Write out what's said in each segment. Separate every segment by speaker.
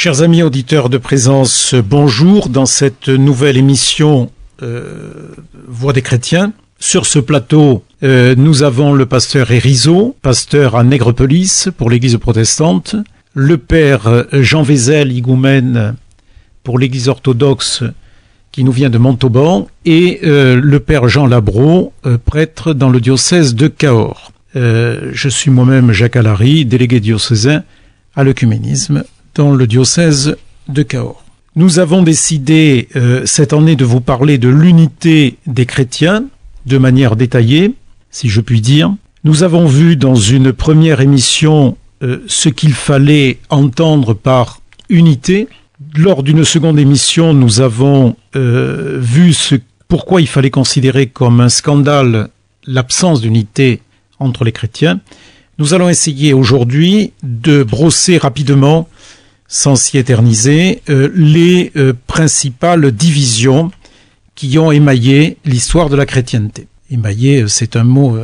Speaker 1: Chers amis auditeurs de présence, bonjour dans cette nouvelle émission euh, Voix des chrétiens. Sur ce plateau, euh, nous avons le pasteur Erizo, pasteur à Nègrepelisse pour l'église protestante, le père Jean Vézel, higoumène pour l'église orthodoxe qui nous vient de Montauban, et euh, le père Jean Labro, euh, prêtre dans le diocèse de Cahors. Euh, je suis moi-même Jacques Alary, délégué diocésain à l'œcuménisme dans le diocèse de Cahors. Nous avons décidé cette année de vous parler de l'unité des chrétiens de manière détaillée, si je puis dire. Nous avons vu dans une première émission ce qu'il fallait entendre par unité. Lors d'une seconde émission, nous avons vu ce, pourquoi il fallait considérer comme un scandale l'absence d'unité entre les chrétiens. Nous allons essayer aujourd'hui de brosser rapidement, sans s'y éterniser, euh, les euh, principales divisions qui ont émaillé l'histoire de la chrétienté. Émaillé, euh, c'est un mot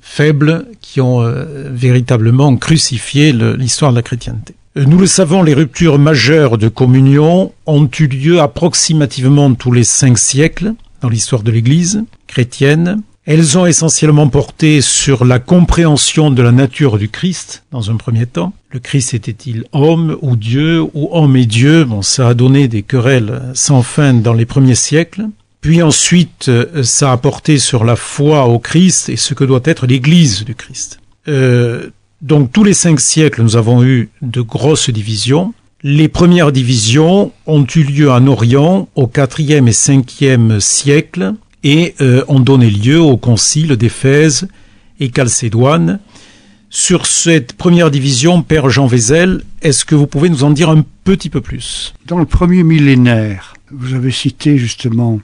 Speaker 1: faible, qui ont véritablement crucifié l'histoire de la chrétienté. Nous le savons, les ruptures majeures de communion ont eu lieu approximativement tous les cinq siècles dans l'histoire de l'Église chrétienne. Elles ont essentiellement porté sur la compréhension de la nature du Christ, dans un premier temps. Le Christ était-il homme ou Dieu, ou homme et Dieu? Bon, ça a donné des querelles sans fin dans les premiers siècles. Puis ensuite, ça a porté sur la foi au Christ et ce que doit être l'Église du Christ. Euh, donc tous les cinq siècles, nous avons eu de grosses divisions. Les premières divisions ont eu lieu en Orient au quatrième et cinquième siècle et euh, ont donné lieu au concile d'Éphèse et Chalcédoine. Sur cette première division, Père Jean Vézel, est-ce que vous pouvez nous en dire un petit peu plus?
Speaker 2: Dans le premier millénaire, vous avez cité justement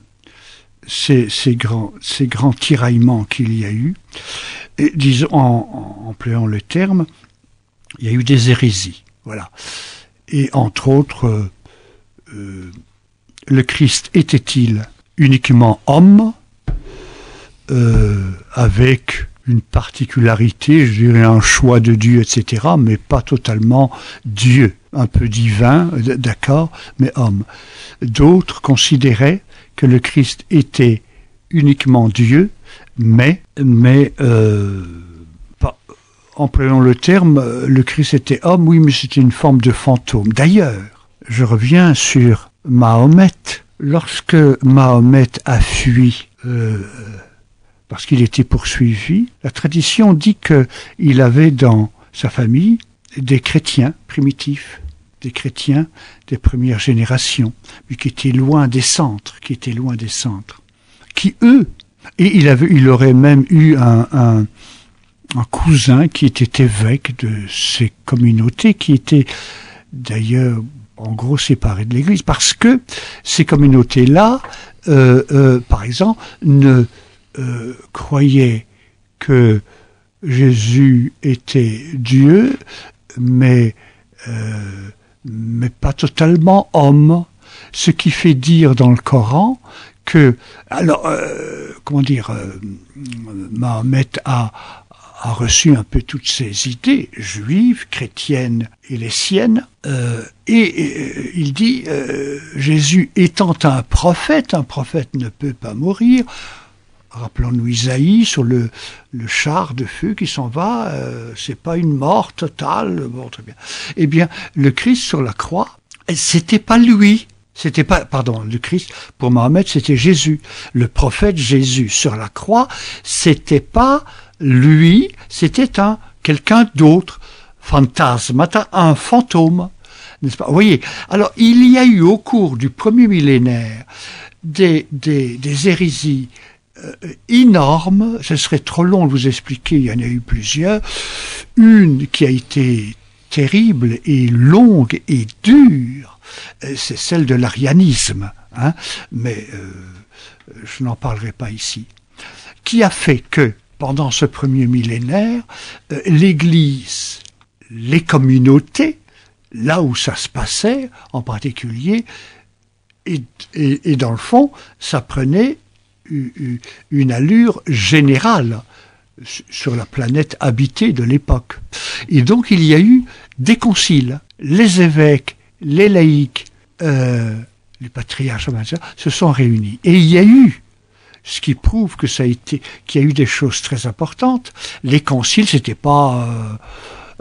Speaker 2: ces, grands, tiraillements qu'il y a eu. Et disons, en, en employant le terme, il y a eu des hérésies. Voilà. Et entre autres, euh, euh le Christ était-il uniquement homme, euh, avec une particularité, je dirais un choix de Dieu, etc., mais pas totalement Dieu, un peu divin, d'accord, mais homme. D'autres considéraient que le Christ était uniquement Dieu, mais, mais euh, pas, employons le terme, le Christ était homme, oui, mais c'était une forme de fantôme. D'ailleurs, je reviens sur Mahomet, Lorsque Mahomet a fui euh, parce qu'il était poursuivi, la tradition dit qu'il avait dans sa famille des chrétiens primitifs, des chrétiens des premières générations, mais qui étaient loin des centres, qui étaient loin des centres, qui eux, et il, avait, il aurait même eu un, un, un cousin qui était évêque de ces communautés, qui était d'ailleurs en gros séparés de l'Église, parce que ces communautés-là, euh, euh, par exemple, ne euh, croyaient que Jésus était Dieu, mais, mais pas totalement homme, ce qui fait dire dans le Coran que, alors, comment dire, Mahomet a, a reçu un peu toutes ces idées juives, chrétiennes et les siennes, euh, et, euh, il dit euh, Jésus étant un prophète, un prophète ne peut pas mourir. Rappelons-nous Isaïe sur le, le char de feu qui s'en va, c'est pas une mort totale. Bon, très bien. Eh bien, le Christ sur la croix, c'était pas lui. C'était pas, pardon, le Christ, pour Mohamed, c'était Jésus. Le prophète Jésus sur la croix, c'était pas lui, c'était un quelqu'un d'autre, fantasme, un fantôme, n'est-ce pas? Vous voyez, alors il y a eu au cours du premier millénaire des, des, des hérésies euh, énormes, ce serait trop long de vous expliquer, il y en a eu plusieurs, une qui a été terrible et longue et dure, euh, c'est celle de l'arianisme, hein, mais euh, je n'en parlerai pas ici, qui a fait que pendant ce premier millénaire, euh, l'Église, les communautés, là où ça se passait en particulier, et, dans le fond, ça prenait une allure générale sur la planète habitée de l'époque. Et donc il y a eu des conciles. Les évêques les laïcs, euh, les patriarches se sont réunis. Et il y a eu, ce qui prouve que ça a été, qu'il y a eu des choses très importantes. Les conciles, c'était pas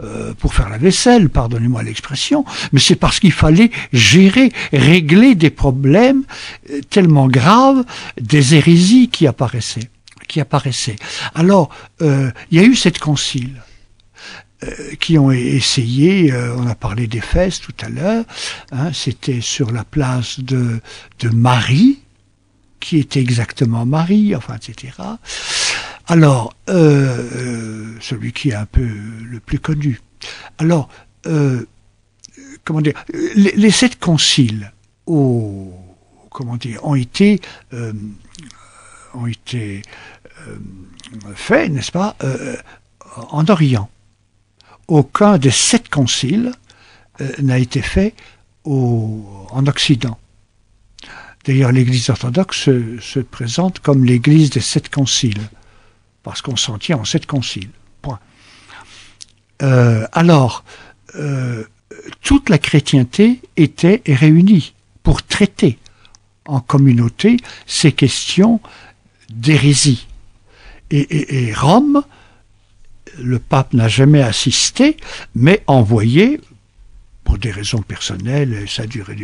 Speaker 2: euh, euh, pour faire la vaisselle, pardonnez-moi l'expression, mais c'est parce qu'il fallait gérer, régler des problèmes euh, tellement graves, des hérésies qui apparaissaient, qui apparaissaient. Alors, il y a eu cette concile. Qui ont essayé, on a parlé des fesses tout à l'heure, hein, c'était sur la place de, de Marie, qui était exactement Marie, enfin, etc. Alors, euh, celui qui est un peu le plus connu. Alors, comment dire, les, sept conciles ont, comment dire, ont été, ont été faits, n'est-ce pas, en Orient aucun des sept conciles euh, n'a été fait en Occident. D'ailleurs, l'Église orthodoxe se, présente comme l'Église des sept conciles, parce qu'on s'en tient en sept conciles. Point. Euh, alors, euh, toute la chrétienté était réunie pour traiter en communauté ces questions d'hérésie. et, Rome le pape n'a jamais assisté, mais envoyé, pour des raisons personnelles, ça duré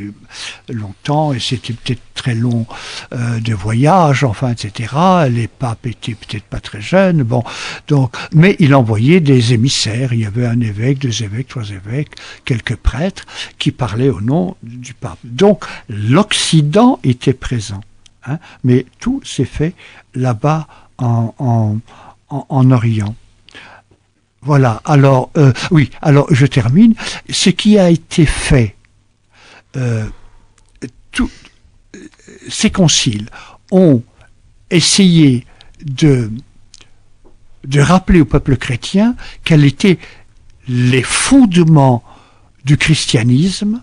Speaker 2: longtemps et c'était peut-être très long euh, de voyage, enfin, etc. Les papes étaient peut-être pas très jeunes, bon, donc, mais il envoyait des émissaires. Il y avait un évêque, deux évêques, trois évêques, quelques prêtres qui parlaient au nom du pape. Donc, l'Occident était présent, hein, mais tout s'est fait là-bas en, en, en Orient. Voilà, alors, euh, oui, alors je termine. Ce qui a été fait, euh, tout, ces conciles ont essayé de, rappeler au peuple chrétien quels étaient les fondements du christianisme,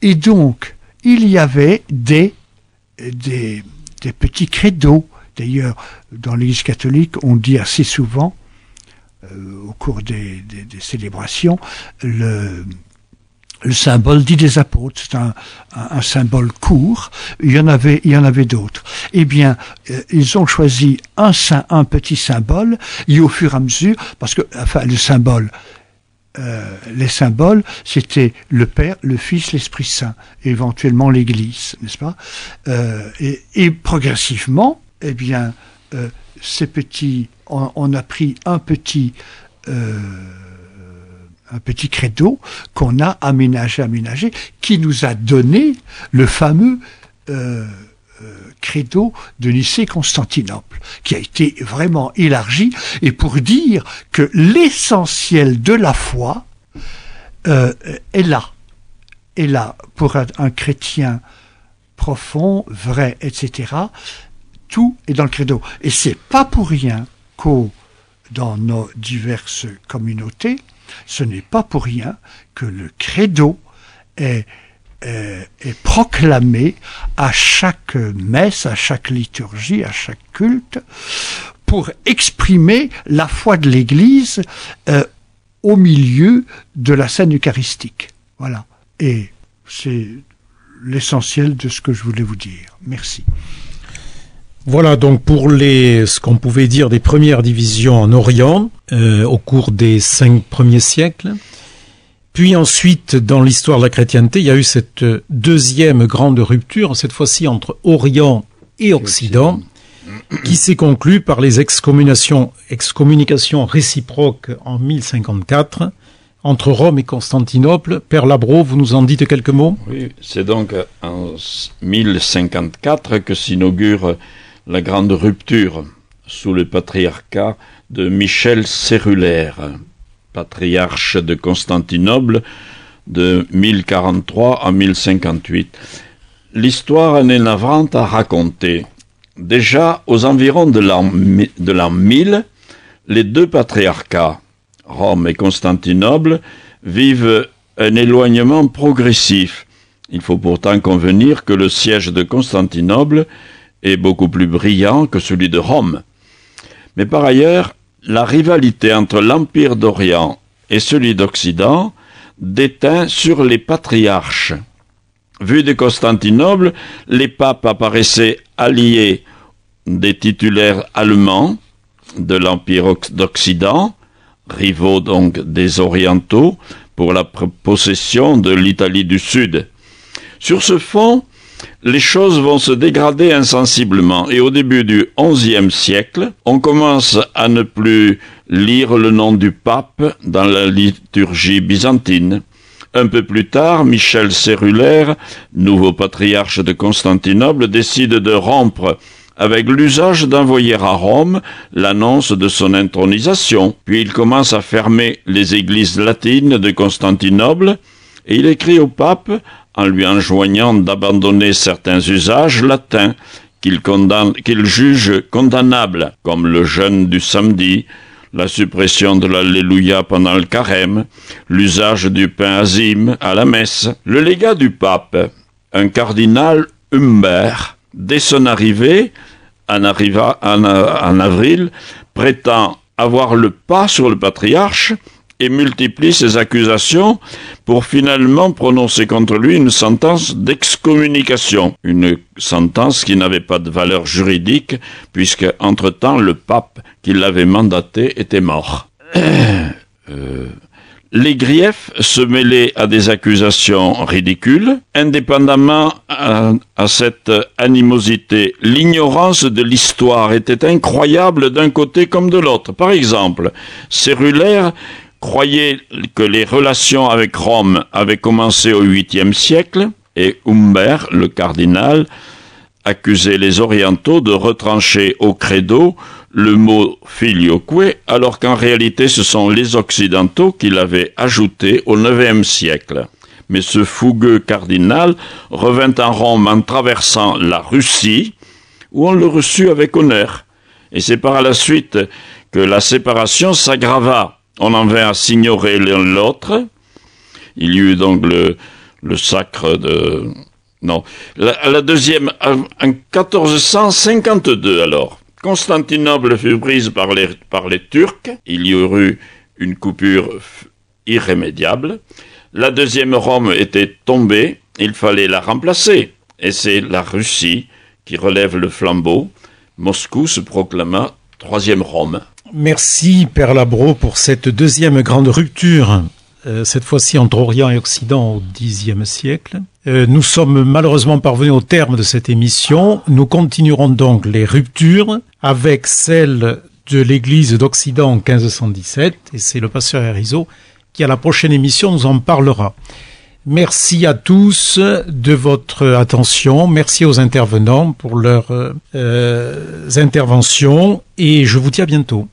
Speaker 2: et donc il y avait des, des, petits credos. D'ailleurs, dans l'Église catholique, on dit assez souvent au cours des, célébrations le, le symbole dit des apôtres, c'est un, symbole court. Il y en avait, il y en avait d'autres. Eh bien, euh, ils ont choisi un, un petit symbole, et au fur et à mesure, parce que, enfin, le symbole, euh, les symboles, c'était le Père, le Fils, l'Esprit Saint, éventuellement l'Église, n'est-ce pas? Et, et, progressivement, eh bien, ces petits on, a pris un petit euh, un petit credo qu'on a aménagé, aménagé, qui nous a donné le fameux euh, euh, credo de Nicée-Constantinople, qui a été vraiment élargi, et pour dire que l'essentiel de la foi est là, est là pour un chrétien profond, vrai, etc. Tout est dans le credo. Et c'est pas pour rien dans nos diverses communautés, ce n'est pas pour rien que le credo est, est, proclamé à chaque messe, à chaque liturgie, à chaque culte, pour exprimer la foi de l'Église euh, au milieu de la scène eucharistique. Voilà. Et c'est l'essentiel de ce que je voulais vous dire. Merci.
Speaker 1: Voilà donc pour les ce qu'on pouvait dire des premières divisions en Orient euh, au cours des cinq premiers siècles. Puis ensuite, dans l'histoire de la chrétienté, il y a eu cette deuxième grande rupture, cette fois-ci entre Orient et Occident, qui s'est conclue par les excommunications, excommunications réciproques en 1054 entre Rome et Constantinople. Père Labro, vous nous en dites quelques mots?
Speaker 3: Oui, c'est donc en 1054 que s'inaugure la grande rupture sous le patriarcat de Michel Cérulaire, patriarche de Constantinople de 1043 à 1058. L'histoire en est navrante à raconter. Déjà aux environs de l'an 1000, les deux patriarcats, Rome et Constantinople, vivent un éloignement progressif. Il faut pourtant convenir que le siège de Constantinople est beaucoup plus brillant que celui de Rome. Mais par ailleurs, la rivalité entre l'Empire d'Orient et celui d'Occident déteint sur les patriarches. Vu de Constantinople, les papes apparaissaient alliés des titulaires allemands de l'Empire d'Occident, rivaux donc des Orientaux, pour la possession de l'Italie du Sud. Sur ce fond, les choses vont se dégrader insensiblement et au début du XIe siècle, on commence à ne plus lire le nom du pape dans la liturgie byzantine. Un peu plus tard, Michel Cérulaire, nouveau patriarche de Constantinople, décide de rompre avec l'usage d'envoyer à Rome l'annonce de son intronisation. Puis il commence à fermer les églises latines de Constantinople et il écrit au pape en lui enjoignant d'abandonner certains usages latins qu'il juge condamnables, comme le jeûne du samedi, la suppression de l'Alléluia pendant le carême, l'usage du pain azime à la messe. Le légat du pape, un cardinal Humbert, dès son arrivée, en avril, prétend avoir le pas sur le patriarche et multiplie ses accusations pour finalement prononcer contre lui une sentence d'excommunication, une sentence qui n'avait pas de valeur juridique puisque entre-temps le pape qui l'avait mandaté était mort. Euh, les griefs se mêlaient à des accusations ridicules, indépendamment à, à cette animosité. L'ignorance de l'histoire était incroyable d'un côté comme de l'autre. Par exemple, Cérulaire croyait que les relations avec Rome avaient commencé au 8e siècle et Humbert, le cardinal, accusait les orientaux de retrancher au credo le mot filioque, alors qu'en réalité ce sont les occidentaux qui l'avaient ajouté au IXe siècle. Mais ce fougueux cardinal revint en Rome en traversant la Russie, où on le reçut avec honneur. Et c'est par la suite que la séparation s'aggrava on en vint à s'ignorer l'un l'autre. Il y eut donc le, sacre de... Non, la, deuxième, en 1452 alors, Constantinople fut prise par les, par les Turcs, il y eut une coupure irrémédiable. La deuxième Rome était tombée, il fallait la remplacer, et c'est la Russie qui relève le flambeau. Moscou se proclama troisième Rome.
Speaker 1: Merci Père Labro pour cette deuxième grande rupture, euh, cette fois-ci entre Orient et Occident au Xe siècle. Euh, nous sommes malheureusement parvenus au terme de cette émission. Nous continuerons donc les ruptures avec celle de l'Église d'Occident en 1517, et c'est le pasteur Herizo qui à la prochaine émission nous en parlera. Merci à tous de votre attention. Merci aux intervenants pour leurs euh, interventions et je vous dis à bientôt.